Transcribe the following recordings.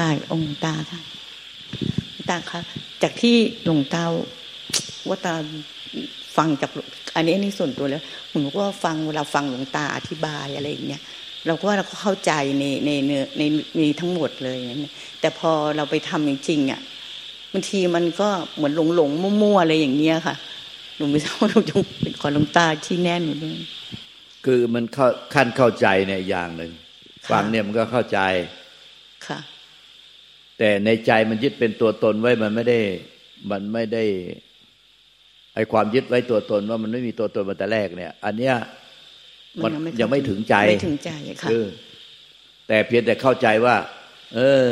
กราบขอโอกาสองค์ตาค่ะตาค่ะจากที่หลวงตาว่าตาฟังจากอันนี้อันนี้ส่วนตัวแล้วหนูก็ฟังเวลาฟังหลวงตาอธิบายอะไรอย่างเงี้ยเราก็ว่าเราก็เข้าใจในในเนื้อในในทั้งหมดเลยแต่พอเราไปทำจริงๆอะบางทีมันก็เหมือนหลงหลงมั่วๆอะไรอย่างเงี้ยค่ะหนูไม่ทราบว่าหนูจะเป็นขอหลวงตาที่แน่นหนูด้วยคือมันเข้าขั้นเข้าใจเนี่ยอย่างหนึ่งฟังเนี่ยมันก็เข้าใจค่ะ แต่ในใจมันยึดเป็นตัวตนไว้มันไม่ได้ มันไม่ได้ ไอความยึดไว้ตัวตนว่ามันไม่มีตัวตนมาแต่แรกเนี่ย อันเนี้ยมันยังไม่ถึงใจไม่ถึงใจค่ะแต่เพียงแต่เข้าใจว่า เออ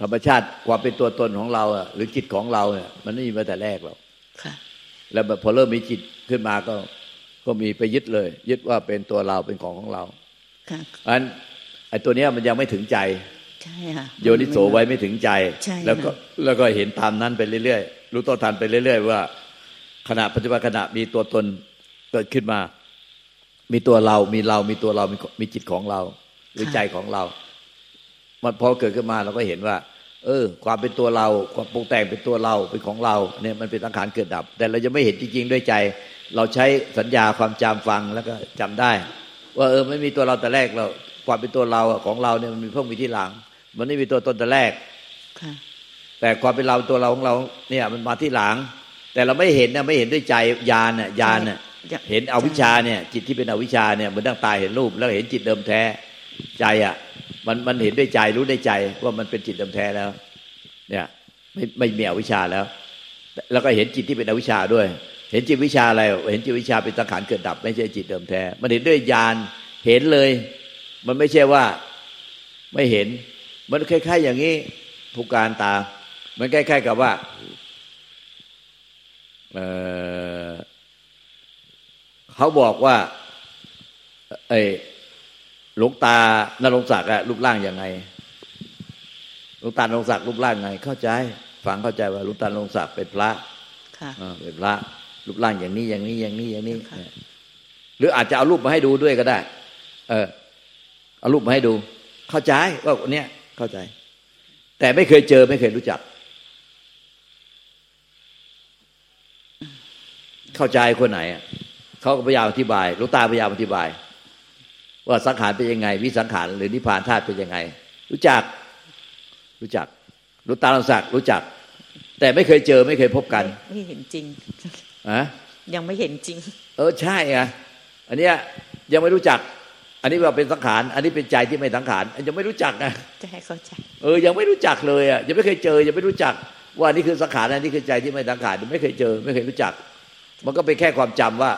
ธรรมชาติความเป็นตัวตนของเราอะ หรือจิตของเราเนี่ยมันไม่มีมาแต่แรกหรอกแล้วพอเริ่มมีจิตขึ้นมาก็ ก็มีไปยึดเลย ยึดว่าเป็นตัวเราเป็นของของเราอันไอ้ตัวเนี้ยมันยังไม่ถึงใจ ใช่ค่ะโยนิโสไว้ไม่ถึงใจ แล้วก็แล้วก็เห็นตามนั้นไปเรื่อยๆ รู้ต่อทันไปเรื่อย ๆ ว่า ขณะปัจจุบันขณะมีตัวตนเกิดขึ้นมา มีตัวเรา มีเรา มีตัวเรา มีมีจิตของเรา หรือใจของเรา มันพอเกิดขึ้นมาเราก็เห็นว่า เออ ความเป็นตัวเรา ความปรุงแต่งเป็นตัวเรา เป็นของเรา เนี่ยมันเป็นสังขารเกิดดับ แต่เราจะไม่เห็นจริงๆด้วยใจ เราใช้สัญญาความจำฟังแล้วก็จำได้ ว่าเออไม่มีตัวเราแต่แรกเราความเป็นตัวเราของเราเนี่ยมันมีเพิ่งมีที่หลัง มันไม่มีตัวตนแต่แรกแต่ความเป็นเราตัวเราของเรา เนี่ย มันมาที่หลัง แต่เราไม่เห็นนะไม่เห็นด้วยใจญาณน่ะญาณน่ะเห็นอวิชาเนี่ย จิตที่เป็นอวิชาเนี่ยมันตั้งตาเห็นรูป แล้วเห็นจิตเดิมแท้ใจอะ มันมันเห็นด้วยใจรู้ได้ใจว่ามันเป็นจิตเดิมแท้แล้ว เนี่ยไม่ไม่มีอวิชาแล้ว แล้วก็เห็นจิตที่เป็นอวิชาด้วย เห็นจิตวิชาอะไร เห็นจิตวิชาเป็นสังขารเกิดดับ ไม่ใช่จิตเดิมแท้ มันเห็นด้วยญาณเห็นเลย มันไม่ใช่ว่าไม่เห็น มันคล้ายๆอย่างนี้ผู้การตา มันคล้ายๆกับว่าเเขาบอกว่าไอ้หลวงตานรงศักดิ์อะรูปร่างยังไงหลวงตานรงศักดิ์รูปร่างไง เข้าใจฟังเข้าใจว่าหลวงตานรงศักดิ์เป็นพระเป็นพระรูปร่างอย่างนี้อย่างนี้อย่างนี้อย่างนี้หรืออาจจะเอารูปมาให้ดูด้วยก็ได้ เออเอารูปมาให้ดู เข้าใจว่าเนี้ย เข้าใจ แต่ไม่เคยเจอไม่เคยรู้จัก เข้าใจคนไหนเขาก็พยายามอธิบายลูกตาพยายามอธิบาย ว่าสังขารเป็นยังไง วิสังขารหรือนิพพานธาตุเป็นยังไง รู้จัก รู้จักลูกตาลงศักดิ์รู้จัก แต่ไม่เคยเจอไม่เคยพบกัน ไม่เห็นจริงอะยังไม่เห็นจริง เออใช่ไงอันเนี้ยยังไม่รู้จัก อันนี้ว่าเป็นสังขาร อันนี้เป็นใจที่ไม่สังขารยังไม่รู้จักนะจะให้เข้าใจเออยังไม่รู้จักเลยอะยังไม่เคยเจอยังไม่รู้จัก ว่านี่คือสังขารอันนี้คือใจที่ไม่สังขารไม่เคยเจอ ไม่เคยรู้จัก มันก็เป็นแค่ความจำว่า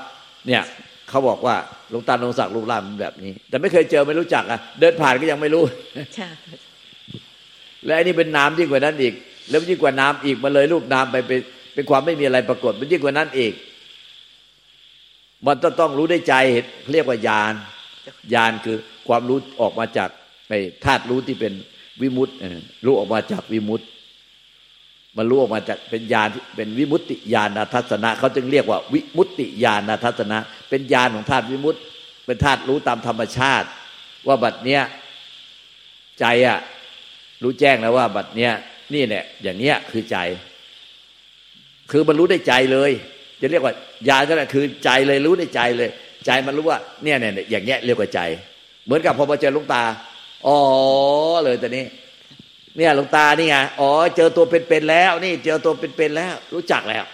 เนี่ยเขาบอกว่าหลวงตาหลวงศักดิ์รูปร่างแบบนี้ แต่ไม่เคยเจอไม่รู้จักอะเดินผ่านก็ยังไม่รู้ใช่และอันนี้เป็นน้ำยิ่งกว่านั้นอีก แล้วยิ่งกว่าน้ำอีกมันเลยรูปน้ำไปเป็นเป็นความไม่มีอะไรปรากฏมันยิ่งกว่านั้นอีก มันต้องต้องรู้ได้ใจเรียกว่าญาณ ญาณคือความรู้ออกมาจากไอ้ธาตุรู้ที่เป็นวิมุตต์รู้ออกมาจากวิมุตต์มันรู้ออกมาจากเป็นญาณเป็นวิมุตติญาณทัศนะเขาจึงเรียกว่า วิมุตติญาณทัศนะ เป็นญาณของธาตุวิมุตต์เป็นธาตุรู้ตามธรรมชาติ ว่าบัดเนี้ยใจอะรู้แจ้งแล้วว่า บัดเนี้ยนี่เนี่ยอย่างเนี้ยคือใจ คือมันรู้ได้ใจเลย จะเรียกว่าญาก็คือใจเลยรู้ได้ใจเลย ใจมันรู้ว่าเนี่ยเนี่ยอย่างเงี้ยเรียกว่าใจ เหมือนกับพอมาเจอลุงตาอ๋อเลยตอนนี้ เนี่ยลุงตานี่ไงอ๋อเจอตัวเป็นๆแล้ว นี่เจอตัวเป็นๆแล้ว รู้จักแล้ว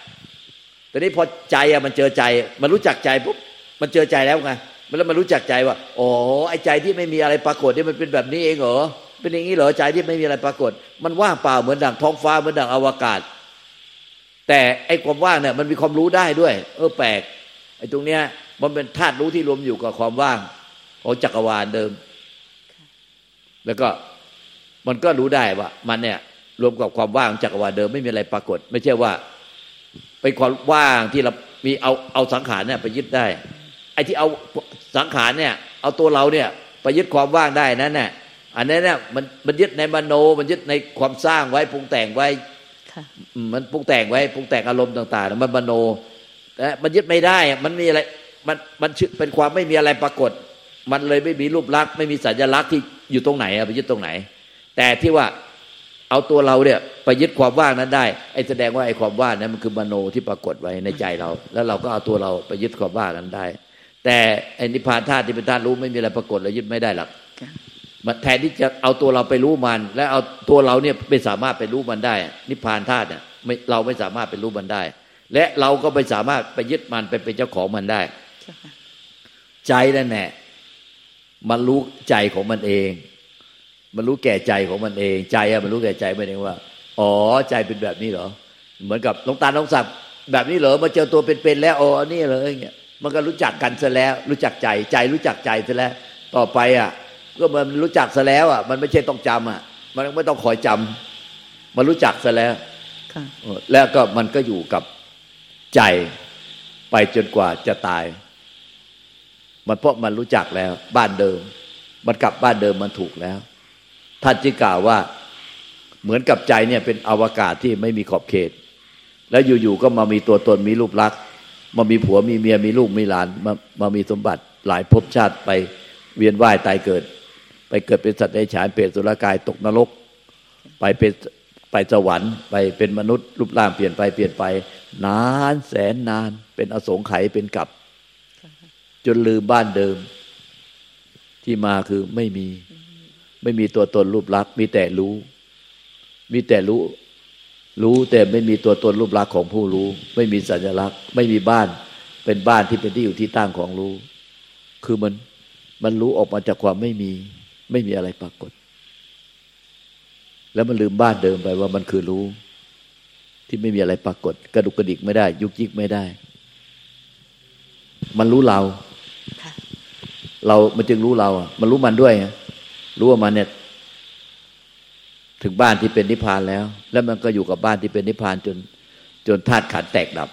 ตอนนี้พอใจอะมันเจอใจ มันรู้จักใจปุ๊บมันเจอใจแล้วไงมันแล้วมันรู้จักใจว่าอ๋อไอ้ใจที่ไม่มีอะไรปรากฏเนี่ยมันเป็นแบบนี้เองเหรอเป็นอย่างนี้เหรอใจที่ไม่มีอะไรปรากฏ มันว่างเปล่าเหมือนดังท้องฟ้าเหมือนดังอวกาศ แต่ไอ้ความว่างเนี่ยมันมีความรู้ได้ด้วย เออแปลกไอ้ตรงเนี้ย มันเป็นธาตุรู้ที่รวมอยู่กับความว่างของจักรวาลเดิม แล้วก็มันก็รู้ได้ว่า มันเนี่ย รวมกับความว่างจักรวาลเดิมไม่มีอะไรปรากฏ ไม่ใช่ว่าเป็นความว่างที่เรามีเอาเอาสังขารเนี่ยไปยึดได้ ไอ้ที่เอาสังขารเนี่ย เอาตัวเราเนี่ยไปยึดความว่างได้นั่นแหละอันนี้เนี่ยมันมันยึดในมโน มันยึดในความสร้างไว้ปรุงแต่งไว้มันปรุงแต่งไว้ปรุงแต่งอารมณ์ต่างๆ มันมโนแต่มันยึดไม่ได้ มันมีอะไร มันมันเป็นความไม่มีอะไรปรากฏ มันเลยไม่มีรูปลักษณ์ไม่มีสัญลักษณ์ที่อยู่ตรงไหนอะไปยึดตรงไหน แต่ที่ว่าเอาตัวเราเนี่ยไปยึดความว่างนั้นได้ไอ้แสดงว่าไอ้ความว่างนั้นมันคือมโนที่ปรากฏไว้ในใจเรา แล้วเราก็เอาตัวเราไปยึดความว่างนั้นได้ แต่ไอ้นิพพานธาตุที่เป็นธาตุรู้ไม่มีอะไรปรากฏเรายึดไม่ได้หรอกมันแทนที่จะเอาตัวเราไปรู้มัน แล้วเอาตัวเราเนี่ยไม่สามารถไปรู้มันได้ นิพพานธาตุเนี่ยเราไม่สามารถไปรู้มันได้ และเราก็ไม่สามารถไปยึดมันไปเป็นเจ้าของมันได้ ใจนั่นแหละมันรู้ใจของมันเอง มันรู้แก่ใจของมันเอง ใจอะมันรู้แก่ใจมันเองว่า อ๋อ ใจเป็นแบบนี้เหรอ เหมือนกับน้องตาน้องสับแบบนี้เหรอมาเจอตัวเป็นๆแล้วอ๋อนี่เลยเงี้ยมันก็รู้จักกันซะแล้ว รู้จักใจ ใจรู้จักใจซะแล้ว ต่อไปอะ ก็มันรู้จักซะแล้วอะ มันไม่ใช่ต้องจำอะ มันไม่ต้องคอยจำมันรู้จักซะแล้วแล้วก็มันก็อยู่กับใจไปจนกว่าจะตาย มันเพราะมันรู้จักแล้ว บ้านเดิม มันกลับบ้านเดิมมันถูกแล้ว ท่านจึงกล่าวว่าเหมือนกับใจเนี่ยเป็นอวกาศที่ไม่มีขอบเขต แล้วอยู่ๆก็มามีตัวตนมีรูปลักษณ์มามีผัวมีเมียมีลูกมีหลานมามามีสมบัติหลายภพชาติไปเวียนว่ายตายเกิด ไปเกิดเป็นสัตว์ในฉานเปรตสุรกายตกนรก ไปเป็นไปสวรรค์ไปเป็นมนุษย์รูปร่างเปลี่ยนไปเปลี่ยนไป นานแสนนาน เป็นอสงไขยเป็นกับ จนลืมบ้านเดิม ที่มาคือไม่มี ไม่มีตัวตนรูปลักษณ์มีแต่รู้ มีแต่รู้ รู้แต่ไม่มีตัวตนรูปลักษณ์ของผู้รู้ ไม่มีสัญลักษณ์ ไม่มีบ้าน เป็นบ้านที่เป็นที่อยู่ที่ตั้งของรู้ คือมันมันรู้ออกมาจากความไม่มี ไม่มีอะไรปรากฏ แล้วมันลืมบ้านเดิมไปว่ามันคือรู้ ที่ไม่มีอะไรปรากฏ กระดุกกระดิกไม่ได้ ยุกยิกไม่ได้ มันรู้เรา เรามันจึงรู้เราอะมันรู้มันด้วยรู้ว่ามันเนี่ยถึงบ้านที่เป็นนิพพานแล้ว แล้วมันก็อยู่กับบ้านที่เป็นนิพพานจน จนธาตุขันแตกดับ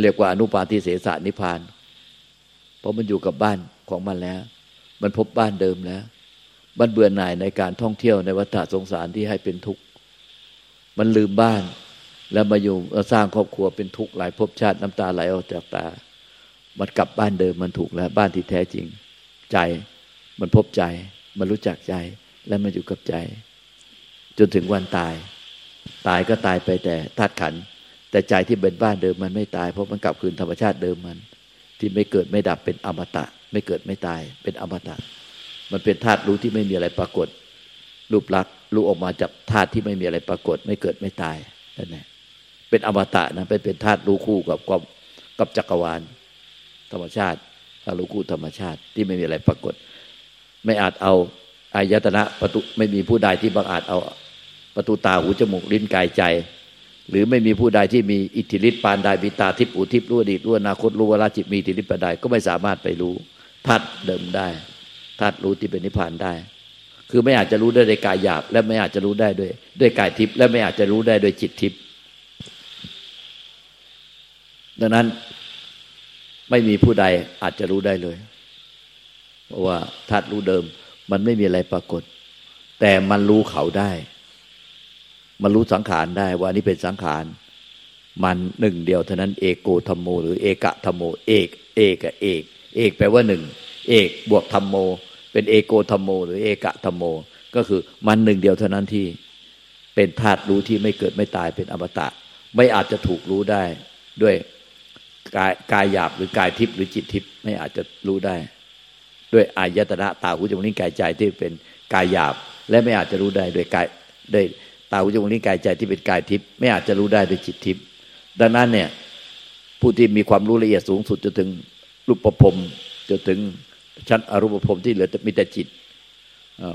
เรียกว่าอนุปาทิเสสนิพพาน เพราะมันอยู่กับบ้านของมันแล้ว มันพบบ้านเดิมแล้ว มันเบื่อหน่ายในการท่องเที่ยวในวัฏสงสารที่ให้เป็นทุกข์ มันลืมบ้าน แล้วมาอยู่สร้างครอบครัวเป็นทุกข์หลายภพชาติน้ำตาไหลออกจากตา มันกลับบ้านเดิมมันถูกแล้ว บ้านที่แท้จริง ใจ มันพบใจ มันรู้จักใจ และมันอยู่กับใจ จนถึงวันตาย ตายก็ตายไปแต่ธาตุขัน แต่ใจที่เป็นบ้านเดิมมันไม่ตาย เพราะมันกลับคืนธรรมชาติเดิมมัน ที่ไม่เกิดไม่ดับเป็นอมตะ ไม่เกิดไม่ตาย เป็นอมตะ มันเป็นธาตุรู้ที่ไม่มีอะไรปรากฏ รูปลักษณ์รู้ออกมาจากธาตุที่ไม่มีอะไรปรากฏ ไม่เกิดไม่ตายนั่นแหละเป็นอมตะนะเป็นเป็นธาตุรู้คู่กับกับกับจักรวาลธรรมชาติ อรูกูธรรมชาติที่ไม่มีอะไรปรากฏ ไม่อาจเอาอายตนะประตูไม่มีผู้ใดที่บังอาจเอาประตูตาหูจมูกลิ้นกายใจ หรือไม่มีผู้ใดที่มีอิทธิฤทธิปานใดมีตาทิพย์อุทิพย์รู้อดีตรู้อนาคตรู้วลาจิตมีอิทธิฤทธิ์ปานใดก็ไม่สามารถไปรู้ทัดเดิมได้ทัดรู้ที่เป็นนิพพานได้ คือไม่อาจจะรู้ได้ด้วยกายหยาบ และไม่อาจจะรู้ได้ด้วย ด้วยกายทิพย์และไม่อาจจะรู้ได้ด้วยจิตทิพย์ดังนั้น ไม่มีผู้ใดอาจจะรู้ได้เลยเพราะว่าธาตุรู้เดิม มันไม่มีอะไรปรากฏ แต่มันรู้เขาได้ มันรู้สังขารได้ว่านี่เป็นสังขาร มันหนึ่งเดียวเท่านั้นเอกโกธรรมโม หรือเอกะธรรมโม เอกเอกะเอก เอกแปลว่าหนึ่งเอกบวกธรรมโม เป็นเอโกธรรมโม หรือเอกะธรรมโม ก็คือมันหนึ่งเดียวเท่านั้นที่เป็นธาตุรู้ที่ไม่เกิดไม่ตายเป็นอมตะ ไม่อาจจะถูกรู้ได้ด้วย กายกายหยาบหรือกายทิพย์หรือจิตทิพย์ไม่อาจจะรู้ได้ ด้วยอายตนะตาหูจมูกลิ้นกายใจที่เป็นกายหยาบ และไม่อาจจะรู้ได้ด้วยกายด้วยตาหูจมูกลิ้นกายใจที่เป็นกายทิพย์ไม่อาจจะรู้ได้ด้วยจิตทิพย์ดังนั้นเนี่ยผู้ที่มีความรู้ละเอียดสูงสุดจะถึงรูปภพจะถึงชั้นอรูปภพที่เหลือมีแต่จิต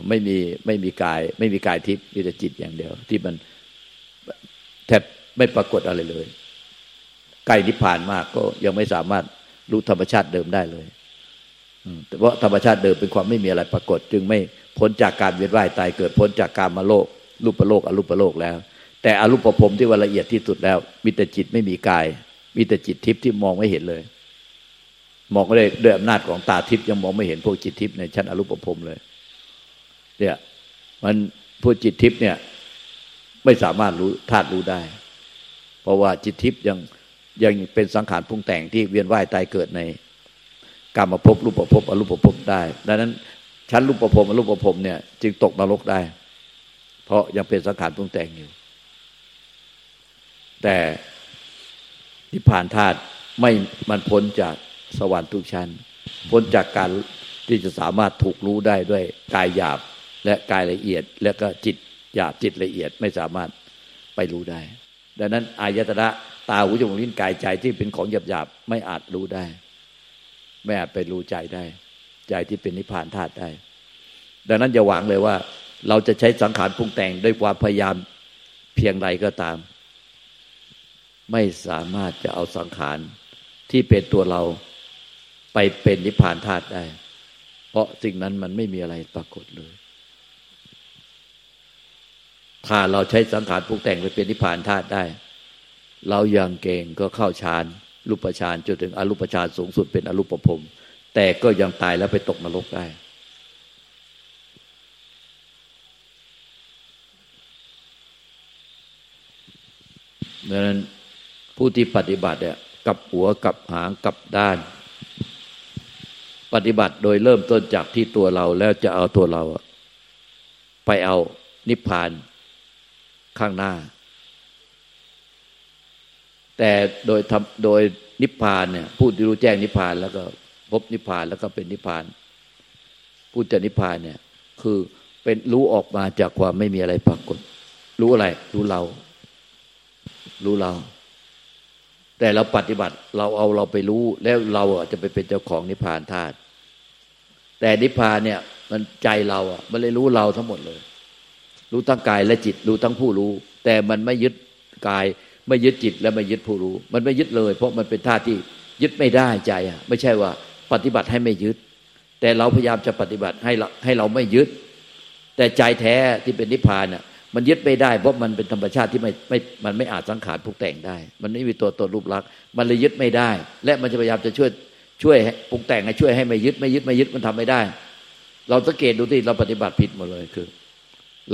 ไม่มีไม่มีกาย ไม่มีกายทิพย์มีแต่จิตอย่างเดียว ที่มันแทบไม่ปรากฏอะไรเลย ใกล้นิพพานมากก็ยังไม่สามารถรู้ธรรมชาติเดิมได้เลยแต่เพราธรรมชาติเดิมเป็นความไม่มีอะไรปรากฏ จึงไม่พ้นจากการเวียนว่ายตายเกิดพ้นจากการมาโลกรูปโลกอรูปโลกแล้ว แต่อรูปภพที่ว่าละเอียดที่สุดแล้ว มีแต่จิตไม่มีกาย มีแต่จิตทิพย์ที่มองไม่เห็นเลย มองก็ได้ด้วยอำนาจของตาทิพย์ยังมองไม่เห็นพวกจิตทิพย์ในชั้นอรูปภพเลยเนี่ยมันพวกจิตทิพย์เนี่ยไม่สามารถรู้ธาตุรู้ได้ เพราะว่าจิตทิพย์ยัง ยังเป็นสังขารปรุงแต่งที่เวียนว่ายตายเกิดในการมาพบรูปประพบอรูปประพบได้ ดังนั้นชั้นรูปประพบอรูปประพบเนี่ย จึงตกนรกได้ เพราะยังเป็นสังขารปรุงแต่งอยู่ แต่นิพพานธาตุไม่มันพ้นจากสวรรค์ทุกชั้น พ้นจากการที่จะสามารถถูกรู้ได้ด้วยกายหยาบและกายละเอียด และก็จิตหยาบจิตละเอียดไม่สามารถไปรู้ได้ ดังนั้นอายตนะตาหูจมูกลิ้นกายใจที่เป็นของหยาบหยาบไม่อาจรู้ได้ ไม่อาจไปรู้ใจได้ ใจที่เป็นนิพพานธาตุได้ ดังนั้นอย่าหวังเลยว่า เราจะใช้สังขารปรุงแต่งด้วยความพยายามเพียงใดก็ตาม ไม่สามารถจะเอาสังขารที่เป็นตัวเราไปเป็นนิพพานธาตุได้ เพราะสิ่งนั้นมันไม่มีอะไรปรากฏเลย ถ้าเราใช้สังขารปรุงแต่งไปเป็นนิพพานธาตุได้ เรายังเก่งก็เข้าฌานรูปฌานจนถึงอรูปฌานสูงสุดเป็นอรูปภพแต่ก็ยังตายแล้วไปตกนรกได้ ดังนั้นผู้ที่ปฏิบัติเนี่ยกับหัวกับหางกับด้าน ปฏิบัติโดยเริ่มต้นจากที่ตัวเราแล้วจะเอาตัวเรา ไปเอานิพพาน ข้างหน้า แต่โดยทำโดยนิพพานเนี่ยพูดที่รู้แจ้งนิพพาน แล้วก็พบนิพพานแล้วก็เป็นนิพพานพูดจะนิพพานเนี่ย คือเป็นรู้ออกมาจากความไม่มีอะไรปรากฏ รู้อะไร รู้เรา รู้เรา แต่เราปฏิบัติเราเอาเราไปรู้ แล้วเราจะไปเป็นเจ้าของนิพพานธาตุแต่นิพพานเนี่ย มันใจเราอะ มันเลยรู้เราทั้งหมดเลย รู้ทั้งกายและจิตรู้ทั้งผู้รู้ แต่มันไม่ยึดกาย ไม่ยึดจิตและไม่ยึดผู้รู้ มันไม่ยึดเลย เพราะมันเป็นธาที่ยึดไม่ได้ใจอะไม่ใช่ว่าปฏิบัติให้ไม่ยึด แต่เราพยายามจะปฏิบัติให้เราให้เราไม่ยึด แต่ใจแท้ที่เป็นนิพพานอะมันยึดไม่ได้เพราะมันเป็นธรรมชาติที่ไม่ไม่มันไม่อาจสังขารปรุงแต่งได้ มันไม่มีตัวตนรูปลักษณ์มันเลยยึดไม่ได้ และมันจะพยายามจะช่วยช่วยปรุงแต่งให้ช่วยให้ไม่ยึดไม่ยึดไม่ยึดมันทำไม่ได้ เราสังเกตดูที่เราปฏิบัติผิดหมดเลยคือ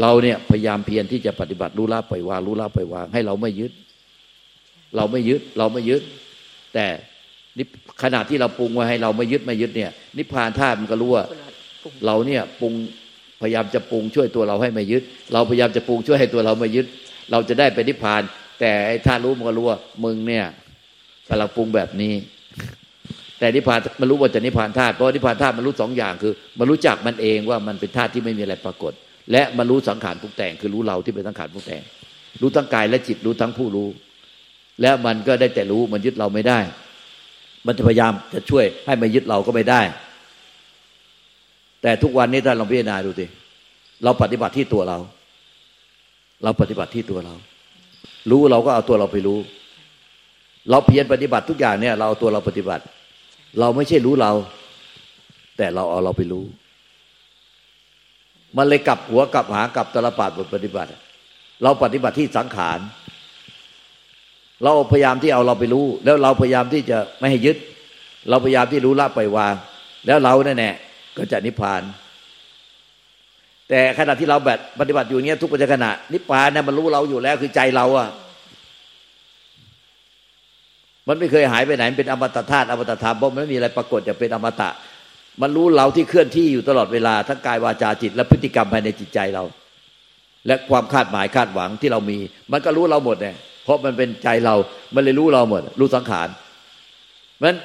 เราเนี่ยพยายามเพียรที่จะปฏิบัติรู้ละปล่อยวางรู้ละปล่อยวางให้เราไม่ยึด เราไม่ยึดเราไม่ยึด แต่ขณะที่เราปรุงไว้ให้เราไม่ยึดไม่ยึดเนี่ย นิพพานธาตุมันก็รู้ว่า เราเนี่ยปรุงพยายามจะปรุงช่วยตัวเราให้ไม่ยึด เราพยายามจะปรุงช่วยให้ตัวเราไม่ยึด เราจะได้เป็นนิพพาน แต่ไอ้ท่ารู้มันก็รู้ว่ามึงเนี่ยกำลังปรุงแบบนี้ แต่นิพพานมันรู้ว่าจะนิพพานธาตุเพราะนิพพานธาตุมันรู้สองอย่างคือ มันรู้จักมันเองว่ามันเป็นธาตุที่ไม่มีอะไรปรากฏ และมันรู้สังขารปรุงแต่ง คือรู้เราที่เป็นสังขารปรุงแต่ง รู้ทั้งกายและจิตรู้ทั้งผู้รู้ แล้วมันก็ได้แต่รู้มันยึดเราไม่ได้ มันจะพยายามจะช่วยให้มันยึดเราก็ไม่ได้ แต่ทุกวันนี้ท่านลองพิจารณาดูสิเราปฏิบัติที่ตัวเรา เราปฏิบัติที่ตัวเรา รู้เราก็เอาตัวเราไปรู้ เราเพียรปฏิบัติทุกอย่างเนี่ย เราเอาตัวเราปฏิบัติ เราไม่ใช่รู้เรา แต่เราเอาเราไปรู้ มันเลยกลับหัวกลับหากลับตลปัดบทปฏิบัติ เราปฏิบัติที่สังขาร เราพยายามที่เอาเราไปรู้ แล้วเราพยายามที่จะไม่ให้ยึด เราพยายามที่รู้ละปล่อยวาง แล้วเราแน่ก็จะนิพพาน แต่ขณะที่เราแบบปฏิบัติอยู่เนี้ยทุกปัจจุบันนิพพานเนี่ยมันรู้เราอยู่แล้วคือใจเราอะมันไม่เคยหายไปไหนเป็นอมตะธาตุอมตะธรรมเพราะมันไม่มีอะไรปรากฏจะเป็นอมตะ มันรู้เราที่เคลื่อนที่อยู่ตลอดเวลาทั้งกายวาจาจิต และพฤติกรรมภายในจิตใจเรา และความคาดหมายคาดหวังที่เรามี มันก็รู้เราหมดเนี่ยเพราะมันเป็นใจเรา มันเลยรู้เราหมด รู้สังขารมัน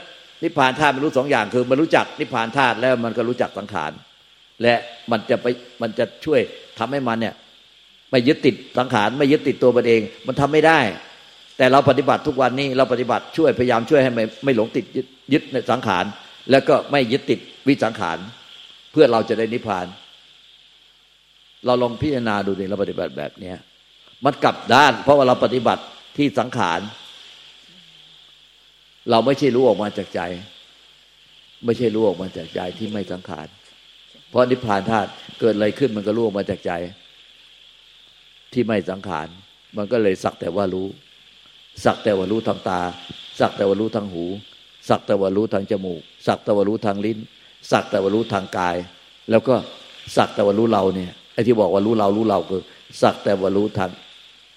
นิพพานธาตุมันรู้สองอย่างคือ มันรู้จักนิพพานธาตุแล้วมันก็รู้จักสังขารและมันจะไปมันจะช่วยทำให้มันเนี่ยไม่ยึดติดสังขารไม่ยึดติดตัวมันเอง มันทำไม่ได้ แต่เราปฏิบัติทุกวันนี้เราปฏิบัติช่วยพยายามช่วยให้ไม่ไม่หลงติดยึดยึดในสังขาร แล้วก็ไม่ยึดติดวิสังขาร เพื่อเราจะได้นิพพาน เราลองพิจารณาดูดิเราปฏิบัติแบบเนี้ยมันกลับด้าน เพราะว่าเราปฏิบัติที่สังขาร เราไม่ใช่รู้ออกมาจากใจ ไม่ใช่รู้ออกมาจากใจที่ไม่สังขาร เพราะนิพพานธาตุเกิดอะไรขึ้นมันก็รู้ออกมาจากใจ ที่ไม่สังขาร มันก็เลยสักแต่ว่ารู้ สักแต่ว่ารู้ทางตา สักแต่ว่ารู้ทางหู สักแต่ว่ารู้ทางจมูก สักแต่ว่ารู้ทางลิ้น สักแต่ว่ารู้ทางกาย แล้วก็สักแต่ว่ารู้เราเนี่ยไอ้ที่บอกว่ารู้เรารู้เราคือ สักแต่ว่ารู้ทาง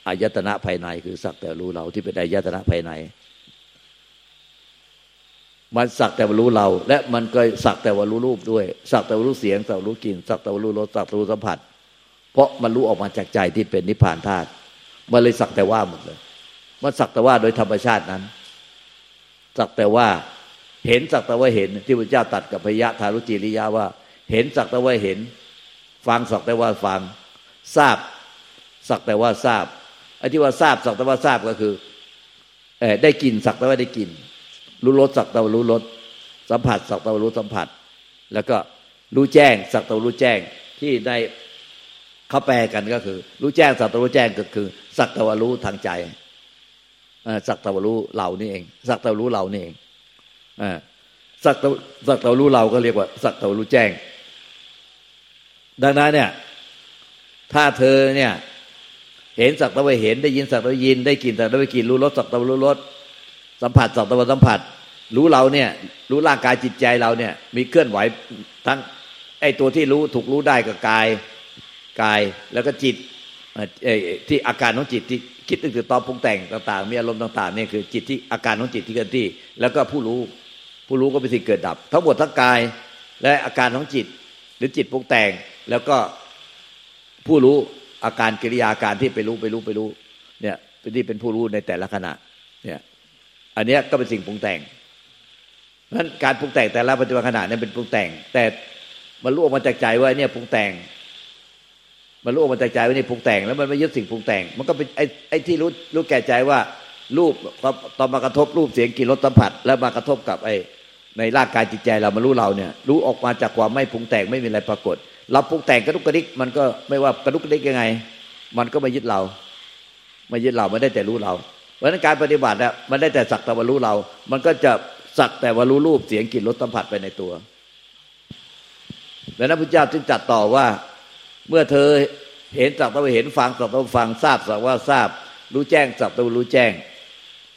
อายตนะภายใน คือสักแต่รู้เราที่เป็นอายตนะภายใน มันสักแต่ว่ารู้เรา และมันก็สักแต่ว่ารู้รูปด้วย สักแต่ว่ารู้เสียง สักรู้กลิ่น สักแต่ว่ารู้รสสักแต่รู้สัมผัส เพราะมันรู้ออกมาจากใจที่เป็นนิพพานธาตุมันเลยสักแต่ว่าหมดเลย มันสักแต่ว่าโดยธรรมชาตินั้น สักแต่ว่าเห็นสักแต่ว่าเห็นที่พระเจ้าตัดกับพยะทารุจิริยาว่า เห็นสักแต่ว่าเห็น ฟังสักแต่ว่าฟัง ทราบ สักแต่ว่าทราบไอ้ที่ว่าทราบสักแต่ว่าทราบก็คือได้กินสักแต่ว่าได้กิน รู้รสสักแต่ว่ารู้รสสัมผัสสักแต่ว่ารู้สัมผัส แล้วก็รู้แจ้งสักแต่ว่ารู้แจ้งที่ได้เขาแปลกันก็คือ รู้แจ้งสักแต่ว่ารู้แจ้งก็คือ สักแต่ว่ารู้ทางใจ สักต่ว่ารู้เรานี่เอง สักต่ว่ารู้เรานี่เองสักต่สักต่ว่ารู้เราก็เรียกว่า สักต่ว่ารู้แจ้ง ดังนั้นเนี่ย ถ้าเธอเนี่ย เห็นสักต่ว่าเห็นได้ยินสักต่ว่ายิน ได้กลิ่นสักต่ว่ากินรู้รสสักต่ว่ารู้รสสัมผัสสักต่ว่าสัมผัส รู้เราเนี่ย รู้ร่างกายจิตใจเราเนี่ย มีเคลื่อนไหวทั้งไอตัวที่รู้ถูกรู้ได้กับกายกายแล้วก็จิตที่อาการของจิตที่ คิดนึกตอนปรุงแต่งต่าง ๆ มีอารมณ์ต่างๆเนี่ยคือจิตที่อาการของจิตที่เกิดที่ แล้วก็ผู้รู้ผู้รู้ก็เป็นสิ่งเกิดดับ ทั้งหมดทั้งกายและอาการของจิต หรือจิตปรุงแต่ง แล้วก็ผู้รู้อาการกิริยาการที่ไปรู้ไปรู้ไปรู้ เนี่ยเป็นที่เป็นผู้รู้ในแต่ละขณะ เนี่ย อันนี้ก็เป็นสิ่งปรุงแต่งเพราะนั้นการปรุงแต่งแต่ละปัจจุบันขณะนี้เป็นปรุงแต่ง แต่มันรู้ออกมาจากใจว่าเนี่ยปรุงแต่ง มันรู้ออกมาจใจว่านี่ปรุงแต่ง แล้วมันไม่ยึดสิ่งปรุงแต่ง มันก็เป็นไอ้ไอ้ที่รู้รู้แก่ใจว่ารูปตอนมากระทบรูปเสียงกลิ่นรสสัมผัส แล้วมากระทบกับไอ้ในร่างกายจิตใจเรามารู้เราเนี่ย รู้ออกมาจากความไม่ปรุงแต่งไม่มีอะไรปรากฏ เราปรุงแต่งกระดุกกระดิกมันก็ไม่ว่ากระดุกกระดิกยังไง มันก็ไม่ยึดเรา ไม่ยึดเราไม่ได้แต่รู้เรา เพราะฉะนั้นการปฏิบัติเนี่ยมันได้แต่สักแต่ว่ารู้เรา มันก็จะสักแต่ว่ารู้รูปเสียงกลิ่นรสสัมผัสไปในตัวดังนั้นพระเจ้าจึงจัดต่อว่า เมื่อเธอ เห็นสักแต่ว่าเห็นฟังสักแต่ว่าฟังทราบสักว่าทราบ รู้แจ้งสักแต่ว่ารู้แจ้ง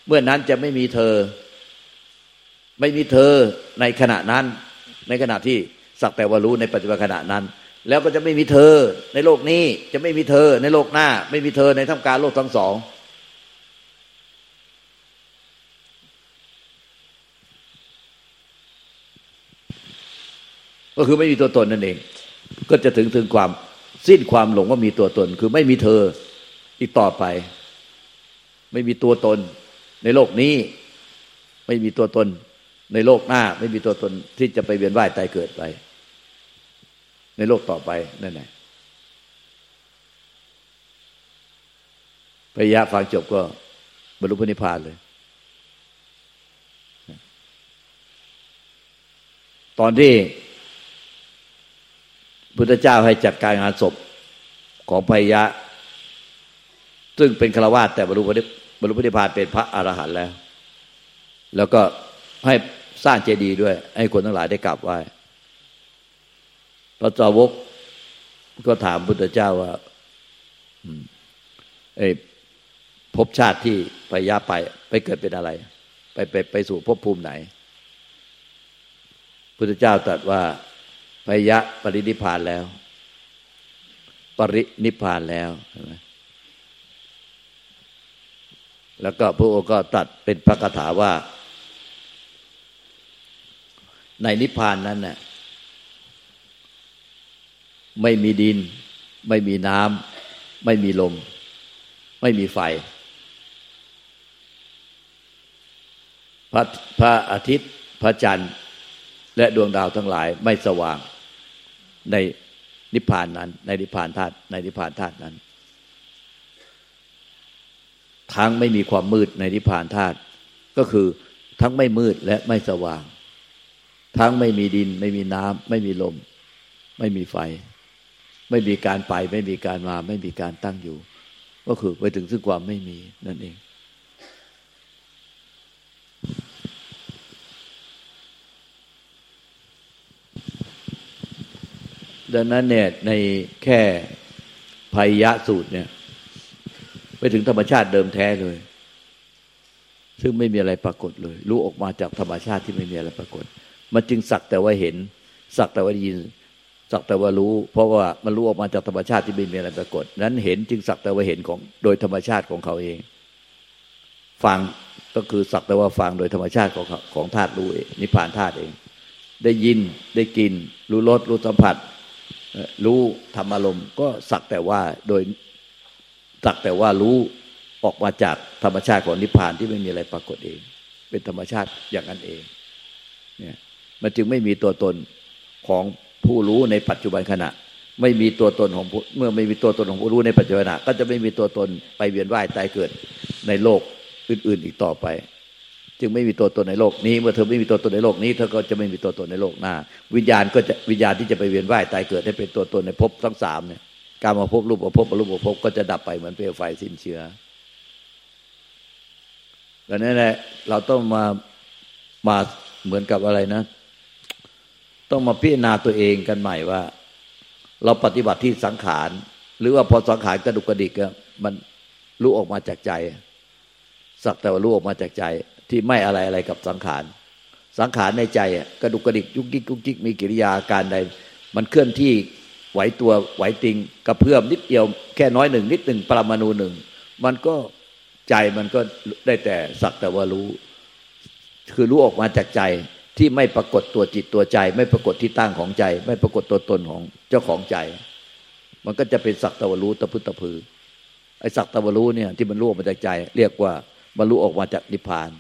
เมื่อนั้นจะไม่มีเธอ ไม่มีเธอในขณะนั้น ในขณะที่สักแต่ว่ารู้ในปัจจุบันขณะนั้น แล้วก็จะไม่มีเธอในโลกนี้จะไม่มีเธอในโลกหน้า ไม่มีเธอในท่ามกลางโลกทั้งสองก็คือไม่มีตัวตนนั่นเอง ก็จะถึงถึงความ สิ้นความหลงว่ามีตัวตน คือไม่มีเธออีกต่อไป ไม่มีตัวตน ในโลกนี้ ไม่มีตัวตน ในโลกหน้า ไม่มีตัวตนที่จะไปเวียนว่ายตายเกิดไป ในโลกต่อไปนั่นแหละพยะฟังจบก็บรรลุพระนิพพานเลย ตอนที่ พุทธเจ้าให้จัดการงานศพของพยะ ซึ่งเป็นฆราวาสแต่บรรลุบรรลุพระนิพพานเป็นพระอรหันต์แล้ว แล้วก็ให้สร้างเจดีย์ด้วย ให้คนทั้งหลายได้กราบไหว้พระจาวกก็ถามพุทธเจ้าว่าไอ้ภพชาติที่พยะไป ไปเกิดเป็นอะไร ไปไปไปสู่ภพภูมิไหน พุทธเจ้าตรัสว่า พยะปรินิพานแล้ว ปรินิพานแล้วใช่ไหมแล้วก็พระองค์ก็ตัดเป็นพระคาถาว่า ในนิพพานนั้นน่ะไม่มีดิน ไม่มีน้ำไม่มีลม ไม่มีไฟ พระพระอาทิตย์ พระจันทร์ และดวงดาวทั้งหลายไม่สว่าง ในนิพพานนั้น ในนิพพานธาตุในนิพพานธาตุนั้น ทั้งไม่มีความมืดในนิพพานธาตุก็คือทั้งไม่มืดและไม่สว่าง ทั้งไม่มีดิน ไม่มีน้ำไม่มีลม ไม่มีไฟ ไม่มีการไป ไม่มีการมา ไม่มีการตั้งอยู่ ก็คือไปถึงซึ่งความไม่มีนั่นเอง ดังนั้นเนี่ยในแค่ภัยยะสูตรเนี่ยไปถึงธรรมชาติเดิมแท้เลย ซึ่งไม่มีอะไรปรากฏเลย รู้ออกมาจากธรรมชาติที่ไม่มีอะไรปรากฏ มันจึงสักแต่ว่าเห็น สักแต่ว่ายิน สักแต่ว่ารู้ เพราะว่ามันรู้ออกมาจากธรรมชาติที่ไม่มีอะไรปรากฏ นั้นเห็นจึงสักแต่ว่าเห็นของโดยธรรมชาติของเขาเอง ฟังก็คือสักแต่ว่าฟังโดยธรรมชาติของของธาตุรู้เองนิพพานธาตุเอง ได้ยินได้กิน รู้รสรู้สัมผัส รู้ธรรมอารมณ์ก็สักแต่ว่าโดยสักแต่ว่ารู้ออกมาจากธรรมชาติของนิพพานที่ไม่มีอะไรปรากฏเอง เป็นธรรมชาติอย่างนั้นเองเนี่ยมันจึงไม่มีตัวตนของผู้รู้ในปัจจุบันขณะ ไม่มีตัวตนของเมื่อไม่มีตัวตนของผู้รู้ในปัจจุบันก็จะไม่มีตัวตนไปเวียนว่ายตายเกิดในโลกอื่น ๆ อีกต่อไป จึงไม่มีตัวตนในโลกนี้ เมื่อเธอไม่มีตัวตนในโลกนี้เธอก็จะไม่มีตัวตนในโลกหน้า วิญญาณก็จะวิญญาณที่จะไปเวียนว่ายตายเกิดให้เป็นตัวตนในภพทั้งสามเนี่ยการมาพบรูปมาพบมารูปมาพบก็จะดับไปเหมือนเปลวไฟสิ้นเชื้อดังนั้นแหละเราต้องมามาเหมือนกับอะไรนะ ต้องมาพิจารณาตัวเองกันใหม่ว่า เราปฏิบัติที่สังขาร หรือว่าพอสังขารกระดุกกระดิกมันรู้ออกมาจากใจ สักแต่ว่ารู้ออกมาจากใจ ที่ไม่อะไรอะไรกับสังขาร สังขารในใจกระดุกกระดิกยุกยิกยุกยิกมีกิริยาการใด มันเคลื่อนที่ไหวตัวไหวติงกระเพื่อมนิดเดียวแค่น้อยหนึ่งนิดหนึ่งปรมาณูหนึ่งมันก็ใจมันก็ได้แต่สักแต่ว่ารู้ คือรู้ออกมาจากใจที่ไม่ปรากฏตัวจิตตัวใจ ไม่ปรากฏที่ตั้งของใจ ไม่ปรากฏตัวตนของเจ้าของใจ มันก็จะเป็นสักตะวรู้ตะพุตตะพือไอ้สักตะวรู้เนี่ยที่มันรู้ออกมาจากใจ เรียกว่าบรรลุออกมาจากนิพพาน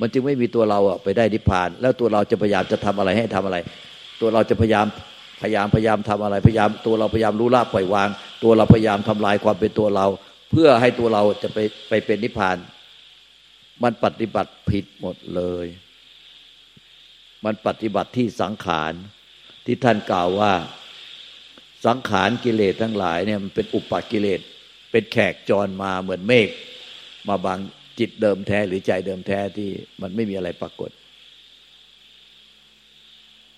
มันจึงไม่มีตัวเราอะไปได้นิพพาน แล้วตัวเราจะพยายามจะทำอะไรให้ทำอะไร ตัวเราจะพยายามพยายามพยายามทำอะไรพยายามตัวเราพยายามรู้ละปล่อยวาง ตัวเราพยายามทำลายความเป็นตัวเรา เพื่อให้ตัวเราจะไปไปเป็นนิพพาน มันปฏิบัติผิดหมดเลย มันปฏิบัติที่สังขารที่ท่านกล่าวว่าสังขารกิเลสทั้งหลายเนี่ยมันเป็นอุปกิเลสเป็นแขกจรมาเหมือนเมฆมาบัง จิตเดิมแท้หรือใจเดิมแท้ที่มันไม่มีอะไรปรากฏ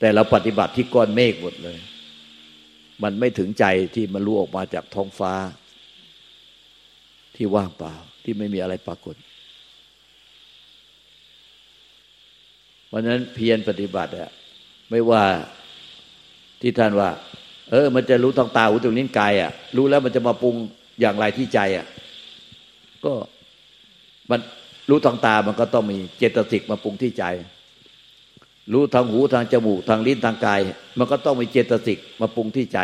แต่เราปฏิบัติที่ก้อนเมฆหมดเลย มันไม่ถึงใจที่มันรู้ออกมาจากท้องฟ้า ที่ว่างเปล่าที่ไม่มีอะไรปรากฏเพราะนั้นเพียรปฏิบัติอะไม่ว่าที่ท่านว่า เออ มันจะรู้ทางตาหูจมูกนิ้นกายอะรู้แล้วมันจะมาปรุงอย่างไรที่ใจอะก็ มันรู้ทางตามันก็ต้องมีเจตสิกมาปรุงที่ใจ รู้ทางหูทางจมูกทางลิ้นทางกาย มันก็ต้องมีเจตสิกมาปรุงที่ใจ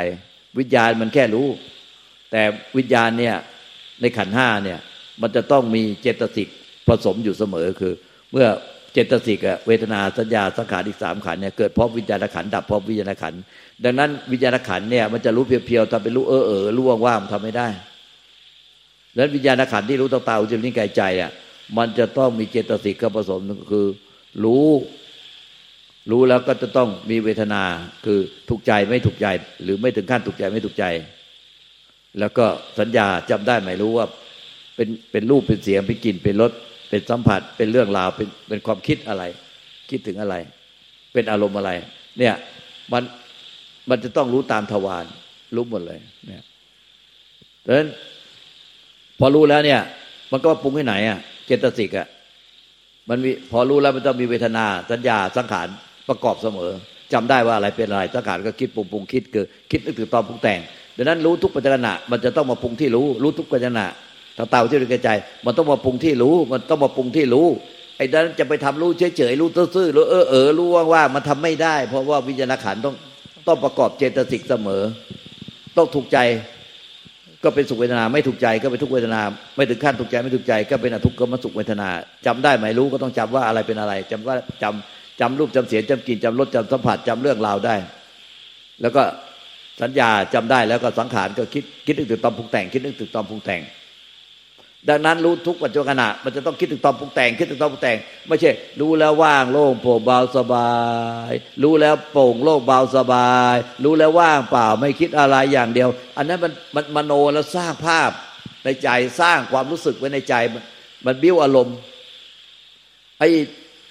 วิญญาณมันแค่รู้ แต่วิญญาณเนี่ยในขันห้าเนี่ย มันจะต้องมีเจตสิกผสมอยู่เสมอคือ เมื่อเจตสิกเวทนาสัญญาสังขารอีกสามขันเนี่ยเกิดเพราะวิญญาณขันดับเพราะวิญญาณขันดังนั้นวิญญาณขันเนี่ยมันจะรู้เพียวๆทำเป็นรู้เออเออรู้ว่างๆทำไม่ได้ แล้ววิญญาณขันธ์ที่รู้ต่างๆอุจจาระกายใจอะมันจะต้องมีเจตสิกผสมก็คือ รู้ รู้แล้วก็จะต้องมีเวทนาคือถูกใจไม่ถูกใจ หรือไม่ถึงขั้นถูกใจไม่ถูกใจ แล้วก็สัญญาจำได้ไหมรู้ว่า เป็นเป็นรูปเป็นเสียงเป็นกลิ่นเป็นรสเป็นสัมผัสเป็นเรื่องราวเป็นเป็นความคิดอะไร คิดถึงอะไร เป็นอารมณ์อะไร เนี่ยมันมันจะต้องรู้ตามทวารรู้หมดเลย เนี่ยดังนั้น พอรู้แล้วเนี่ย มันก็ปรุงให้ไหนอะเจตสิกอะมันมีพอรู้แล้วมันต้องมีเวทนาสัญญาสังขารประกอบเสมอจำได้ว่าอะไรเป็นอะไรสังขารก็คิดปรุงปรุงคิดเกิดคิดนึกถึงตอนปรุงแต่งดังนั้นรู้ทุกปัจจณะมันจะต้องมาปรุงที่รู้รู้ทุกปัจจณะถ้าเต่าที่รู้ใจมันต้องมาปรุงที่รู้ มันต้องมาปรุงที่รู้ไอ้นั้นจะไปทำรู้เฉยๆรู้ซื่อๆรู้เออเออรู้ว่างๆมันทำไม่ได้ เพราะว่าวิญญาณขันต้องต้องประกอบเจตสิกเสมอ ต้องถูกใจ ก็เป็นสุขเวทนาไม่ถูกใจก็เป็นทุกเวทนา ไม่ถึงขั้นถูกใจไม่ถูกใจ ก็เป็นอทุกข์ก็มาสุขเวทนาจำได้ไหมรู้ก็ต้องจำว่าอะไรเป็นอะไรจำว่าจำจำรูปจำเสียงจำกลิ่นจำรสจำสัมผัสจำเรื่องราวได้ แล้วก็สัญญาจำได้แล้วก็สังขารก็คิดคิดนึกถึงตอนปรุงแต่งคิดนึกถึงตอนปรุงแต่ง ดังนั้นรู้ทุกปัจจุบันมันจะต้องคิดถึงตอนปรุงแต่งคิดถึงตอนปรุงแต่ง ไม่ใช่ รู้แล้วว่างโล่งโปร่งเบาสบาย รู้แล้วโปร่งโล่งเบาสบาย รู้แล้วว่างเปล่าไม่คิดอะไรอย่างเดียว อันนั้นมันมันมโนแล้วสร้างภาพในใจสร้างความรู้สึกไว้ในใจ มันมันบิ้วอารมณ์ไอ้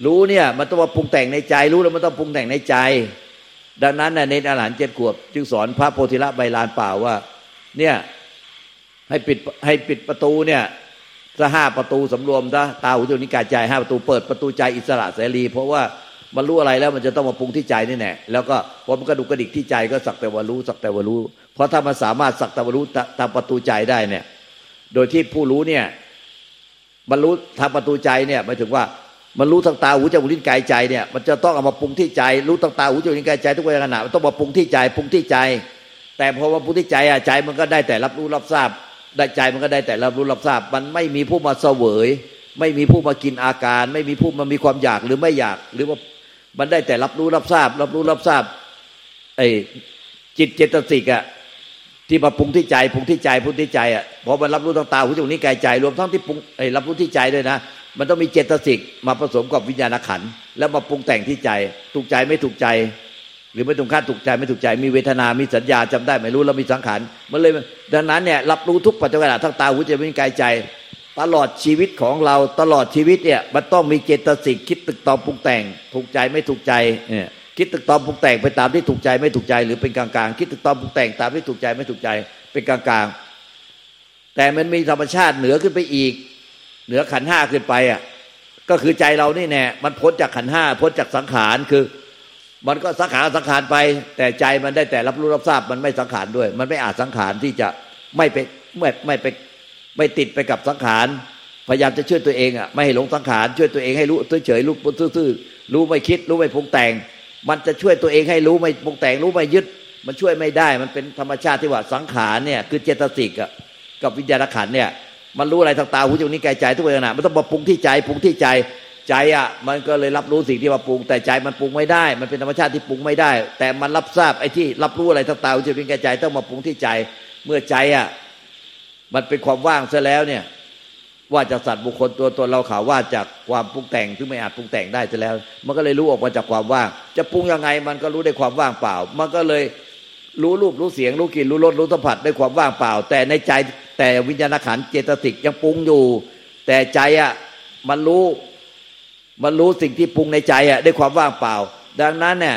รู้เนี่ยมันต้องมาปรุงแต่งในใจ รู้แล้วมันต้องปรุงแต่งในใจ ดังนั้นในอาหารเจ็ดขวบ จึงสอนพระโพธิละใบลานเปล่าว่า เนี่ยให้ปิดให้ปิดประตูเนี่ย ถ้าห้าประตูสำรวมถ้าตาหูจมูกนิ้วกายใจห้าประตูเปิดประตูใจอิสระเสรี เพราะว่ามันรู้อะไรแล้วมันจะต้องมาปรุงที่ใจนี่แน่แล้วก็พอมันกระดุกกระดิกที่ใจก็สักแต่ว่ารู้สักแต่ว่ารู้ เพราะถ้ามันสามารถสักแต่ว่ารู้ตามประตูใจได้เนี่ย โดยที่ผู้รู้เนี่ยบรรลุทางประตูใจเนี่ยหมายถึงว่ามันรู้ทางตาหูจมูกลิ้นกายใจเนี่ยมันจะต้องเอามาปรุงที่ใจ รู้ทางตาหูจมูกลิ้นกายใจทุกเวลาขณะมันต้องมาปรุงที่ใจปรุงที่ใจ แต่พอมาปรุงที่ใจอะใจมันก็ได้แต่รับรู้รับทราบ ได้ใจมันก็ได้แต่รับรู้รับทราบ มันไม่มีผู้มาเสวย ไม่มีผู้มากินอาการ ไม่มีผู้มามีความอยากหรือไม่อยาก หรือว่ามันได้แต่รับรู้รับทราบ รับรู้รับทราบไอ้จิตเจตสิกอะที่มาปรุงที่ใจปรุงที่ใจปรุงที่ใจอะพอมันรับรู้ทางตาหูจมูกนิ้กายใจ รวมทั้งที่ปรุงไอ้รับรู้ที่ใจด้วยนะมันต้องมีเจตสิกมาผสมกับวิญญาณขันแล้วมาปรุงแต่งที่ใจ ถูกใจไม่ถูกใจ หรือไม่ตรงข้ามถูกใจไม่ถูกใจมีเวทนา มีสัญญาจำได้ไม่รู้แล้วมีสังขารมันเลยดังนั้นเนี่ยรับรู้ทุกปัจจุบันทั้งตาหูจมูกกายใจ ตลอดชีวิตของเราตลอดชีวิตเนี่ยมันต้องมีเจตสิกคิดตึกตองปรุงแต่ง ถูกใจไม่ถูกใจเนี่ยคิดตึกตอมปรุงแต่งไปตามที่ถูกใจไม่ถูกใจหรือเป็นกลางๆ คิดตึกตอมปรุงแต่งตามที่ถูกใจไม่ถูกใจเป็นกลางๆ แต่มันมีธรรมชาติเหนือขึ้นไปอีก เหนือขันห้าขึ้นไปอะก็คือใจเรานี่แน่มันพ้นจากขันห้าพ้นจากสังขารคือ มันก็สังขารสังขารไป แต่ใจมันได้แต่รับรู้รับทราบมันไม่สังขารด้วย มันไม่อาจสังขารที่จะไม่ไปไม่ไม่ไปไม่ติดไปกับสังขารพยายามจะช่วยตัวเองอะไม่ให้หลงสังขารช่วยตัวเองให้รู้เฉยๆรู้ซื่อๆรู้ไม่คิด รู้ไม่ปรุงแต่ง มันจะช่วยตัวเองให้รู้ไม่ปรุงแต่ง รู้ไม่ยึด มันช่วยไม่ได้ มันเป็นธรรมชาติที่ว่าสังขารเนี่ยคือเจตสิกกับวิญญาณขันเนี่ยมันรู้อะไรทางตาหูจมูกนิ้วกายใจทุกขณะมันต้องมาปรุงที่ใจปรุงที่ใจ ใจอะมันก็เลยรับรู้สิ่งที่มาปรุง แต่ใจมันปรุงไม่ได้ มันเป็นธรรมชาติที่ปรุงไม่ได้ แต่มันรับทราบไอ้ที่รับรู้อะไรทางตาหูจมูกนิ้วกายใจต้องมาปรุงที่ใจเมื่อใจอะมันเป็นความว่างซะแล้วเนี่ย ว่าจากสัตว์บุคคลตัวตนเราข่าวว่าจากความปรุงแต่งที่ไม่อาจปรุงแต่งได้จะแล้ว มันก็เลยรู้ออกมาจากความว่าง จะปรุงยังไงมันก็รู้ได้ความว่างเปล่า มันก็เลยรู้รูปรู้เสียงรู้กลิ่นรู้รสรู้สัมผัสได้ความว่างเปล่า แต่ในใจแต่วิญญาณขันเจตสิกยังปรุงอยู่ แต่ใจอะมันรู้ มันรู้สิ่งที่ปรุงในใจอะได้ความว่างเปล่า ดังนั้นเนี่ย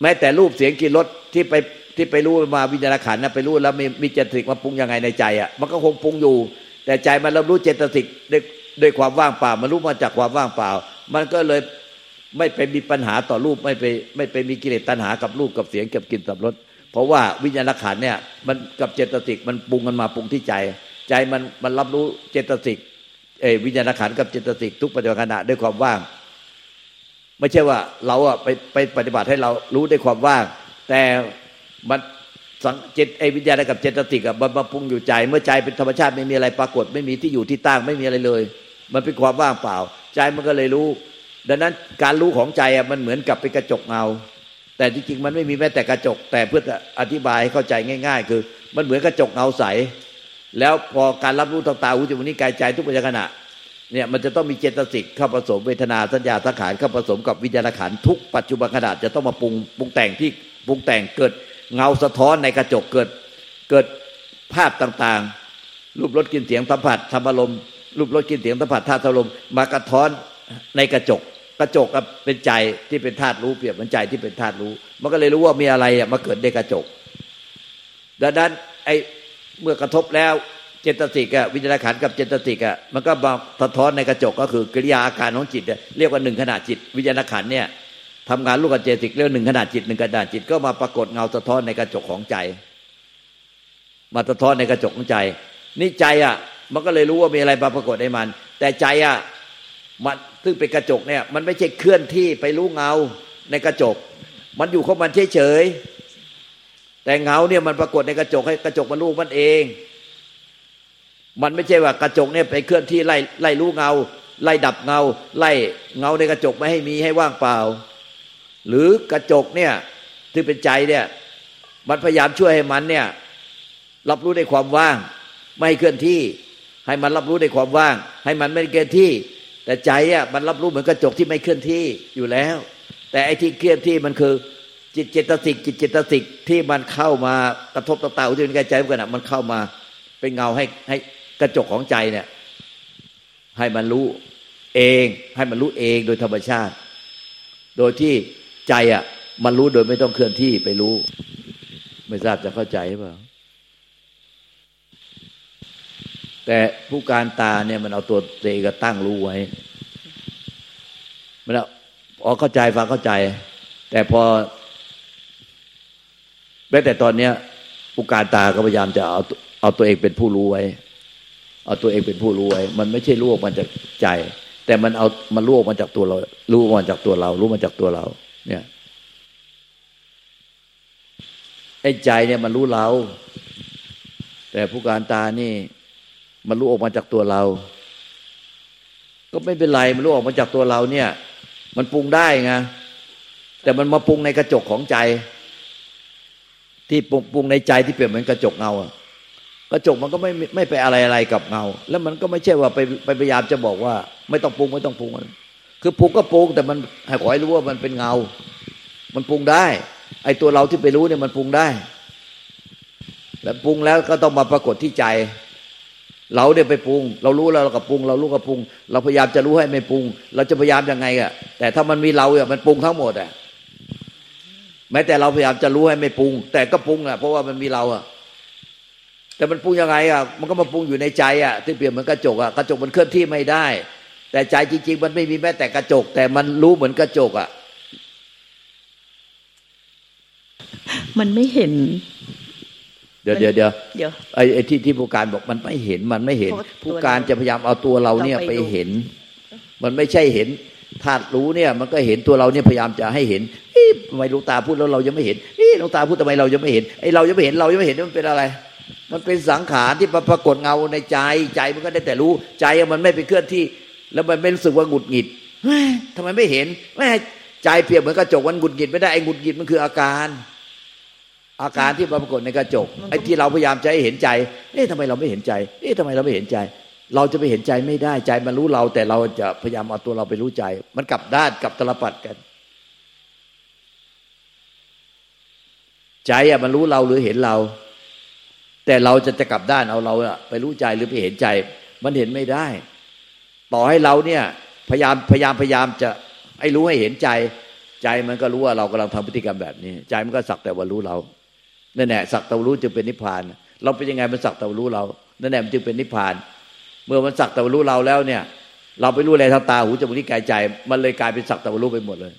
แม้แต่รูปเสียงกลิ่นรสที่ไปที่ไปรู้มาวิญญาณขันนะไปรู้แล้วมีมีเจตสิกมาปรุงยังไงในใจอะมันก็คงปรุงอยู่ แต่ใจมันรับรู้เจตสิกด้วยด้วยความว่างเปล่า มันรู้มาจากความว่างเปล่า มันก็เลยไม่ไปมีปัญหาต่อรูปไม่ไปไม่ไปมีกิเลสตัณหากับรูปกับเสียงกับกลิ่นกับรสเพราะว่าวิญญาณขันเนี่ยมันกับเจตสิกมันปรุงกันมาปรุงที่ใจ ใจมันมันรับรู้เจตสิก วิญญาณขันกับเจตสิกทุกปัจจุบันขณะด้วยความว่าง ไม่ใช่ว่าเราอะไปไปปฏิบัติให้เรารู้ด้วยความว่าง แต่มันสังจิตไอวิญญาณกับเจตสิกอะมันมาปรุงอยู่ใจ เมื่อใจเป็นธรรมชาติไม่มีอะไรปรากฏ ไม่มีที่อยู่ที่ตั้งไม่มีอะไรเลย มันเป็นความว่างเปล่า ใจมันก็เลยรู้ ดังนั้นการรู้ของใจอะมันเหมือนกับเป็นกระจกเงา แต่จริงๆมันไม่มีแม้แต่กระจก แต่เพื่ออธิบายให้เข้าใจง่าย ๆ คือ มันเหมือนกระจกเงาใส แล้วพอการรับรู้ทางตาหูจมูกนิ้วกายใจทุกปัจจุบันเนี่ยมันจะต้องมีเจตสิกเข้าผสมเวทนาสัญญาสังขารเข้าผสมกับวิญญาณขันทุกปัจจุบันขนาดจะต้องมาปรุงปรุงแต่งที่ปรุงแต่งเกิดเงาสะท้อนในกระจกเกิดเกิดภาพต่างๆ รูปรสกลิ่นเสียงสัมผัสธรรมารมรูปรสกลิ่นเสียงสัมผัสธาตุอารมมากระท้อนในกระจก กระจกเป็นใจที่เป็นธาตุรู้เปรียบเหมือนใจที่เป็นธาตุรู้ มันก็เลยรู้ว่ามีอะไรมาเกิดในกระจก ดังนั้นไอ เมื่อกระทบแล้วเจตสิกอะวิญญาณขันกับเจตสิกอะมันก็มาสะท้อนในกระจกก็คือกิริยาอาการของจิตเรียกว่าหนึ่งขณะจิต วิญญาณขันเนี่ยทำงานลูกกับเจตสิกเรื่องหนึ่งขนาดจิตหนึ่งขนาดจิตก็มาปรากฏเงาสะท้อนในกระจกของใจ มาสะท้อนในกระจกของใจ นี่ใจอะมันก็เลยรู้ว่ามีอะไรมาปรากฏในมัน แต่ใจอะมันซึ่งเป็นกระจกเนี่ย มันไม่ใช่เคลื่อนที่ไปรู้เงาในกระจก มันอยู่ของมันเฉย แต่เงาเนี่ยมันปรากฏในกระจกให้กระจกมันรู้มันเอง มันไม่ใช่ว่ากระจกเนี่ยไปเคลื่อนที่ไล่ไล่รู้เงา ไล่ดับเงา ไล่เงาในกระจกไม่ให้มีให้ว่างเปล่า หรือกระจกเนี่ยที่เป็นใจเนี่ย มันพยายามช่วยให้มันเนี่ย รับรู้ในความว่าง ไม่ให้เคลื่อนที่ ให้มันรับรู้ในความว่าง ให้มันไม่เคลื่อนที่ แต่ใจอะมันรับรู้เหมือนกระจกที่ไม่เคลื่อนที่อยู่แล้ว แต่ไอ้ที่เคลื่อนที่มันคือ จิตเจตสิกจิตเจตสิกที่มันเข้ามากระทบต่อตาอุจจาระใจเหมือนกันมันเข้ามาเป็นเงาให้ให้กระจกของใจเนี่ย ให้มันรู้เอง ให้มันรู้เองโดยธรรมชาติ โดยที่ใจอะ มันรู้โดยไม่ต้องเคลื่อนที่ไปรู้ ไม่ทราบจะเข้าใจหรือเปล่าแต่ผู้การตาเนี่ยมันเอาตัวเองก็ตั้งรู้ไว้มันพอเข้าใจฟังเข้าใจ แต่พอ แม้แต่ตอนเนี้ยผู้การตาก็พยายามจะเอาเอาตัวเองเป็นผู้รู้ไว้ เอาตัวเองเป็นผู้รู้ไว้ มันไม่ใช่รู้ออกมาจากใจ แต่มันเอามันรู้ออกมาจากตัวเรา รู้ออกมาจากตัวเรา รู้มาจากตัวเรา เนี่ยไอ้ใจเนี่ยมันรู้เรา แต่ผู้การตานี่ มันรู้ออกมาจากตัวเรา ก็ไม่เป็นไรมันรู้ออกมาจากตัวเราเนี่ย มันปรุงได้ไงแต่มันมาปรุงในกระจกของใจ ที่ปรุงปรุงในใจที่เปรียบเหมือนกระจกเงาอะกระจกมันก็ไม่ไม่ไปอะไรอะไรกับเงา แล้วมันก็ไม่ใช่ว่าไปไปพยายามจะบอกว่า ไม่ต้องปรุงไม่ต้องปรุงคือปรุงก็ปรุงแต่มันให้ขอให้รู้ว่ามันเป็นเงา มันปรุงได้ ไอ้ตัวเราที่ไปรู้เนี่ยมันปรุงได้ แล้วปรุงแล้วก็ต้องมาปรากฏที่ใจ เราเนี่ยไปปรุง เรารู้แล้วเราก็ปรุง เรารู้ก็ปรุง เราพยายามจะรู้ให้ไม่ปรุง เราจะพยายามยังไงอะแต่ถ้ามันมีเราอะมันปรุงทั้งหมดอะ แม้แต่เราพยายามจะรู้ให้ไม่ปรุง แต่ก็ปรุงอะเพราะว่ามันมีเราอะแต่มันปรุงยังไงอะมันก็มาปรุงอยู่ในใจอะที่เปรียบเหมือนกระจกอะกระจกมันเคลื่อนที่ไม่ได้ แต่ใจจริง ๆ มันไม่มีแม้แต่กระจก แต่มันรู้เหมือนกระจกอะมันไม่เห็น เดี๋ยวเดี๋ยวเดี๋ยวเดี๋ยวไอ้ไอ้ที่ที่ผู้การบอกมันไม่เห็นมันไม่เห็นเพราะตัวผู้การจะพยายามเอาตัวเราเนี่ยเราไปไปดูเห็น มันไม่ใช่เห็น ธาตุรู้เนี่ยมันก็เห็นตัวเราเนี่ยพยายามจะให้เห็นเอ๊ะทำไมหลูกตาพูดแล้วเรายังไม่เห็นเอ๊ะหลูกตาพูดทำไมเรายังไม่เห็นไอ้เรายังไม่เห็นเรายังไม่เห็นมันเป็นอะไร มันเป็นสังขารที่ปรากฏเงาในใจใจมันก็ได้แต่รู้ใจมันไม่ไปเคลื่อนที่ แล้วมันไม่รู้สึกว่าหงุดหงิดทำไมไม่เห็นแม่ใจเปรียบเหมือนกระจกมันหงุดหงิดไม่ได้ไอ้หงุดหงิดมันคืออาการ อาการที่ปรากฏในกระจกไอ้ที่เราพยายามจะให้เห็นใจเอ๊ะทำไมเราไม่เห็นใจเอ๊ะทำไมเราไม่เห็นใจ เราจะไปเห็นใจไม่ได้ใจมันรู้เรา แต่เราจะพยายามเอาตัวเราไปรู้ใจ มันกลับด้านกลับตลปัดกัน ใจอะมันรู้เราหรือเห็นเรา แต่เราจะจะกลับด้านเอาเราอะไปรู้ใจหรือไปเห็นใจ มันเห็นไม่ได้ ต่อให้เราเนี่ย พยายามพยายามพยายามจะให้รู้ให้เห็นใจ ใจมันก็รู้ว่าเรากำลังทำพฤติกรรมแบบนี้ ใจมันก็สักแต่ว่ารู้เรานั่นแหละสักแต่รู้จึงเป็นนิพพาน เราเป็นยังไงมันสักแต่รู้เรานั่นแหละมันจึงเป็นนิพพาน เมื่อมันสักแต่วรู้เราแล้วเนี่ย เราไปรู้อะไรทางตาหูจมูกนิ้วกายใจ มันเลยกลายเป็นสักแต่วรู้ไปหมดเลย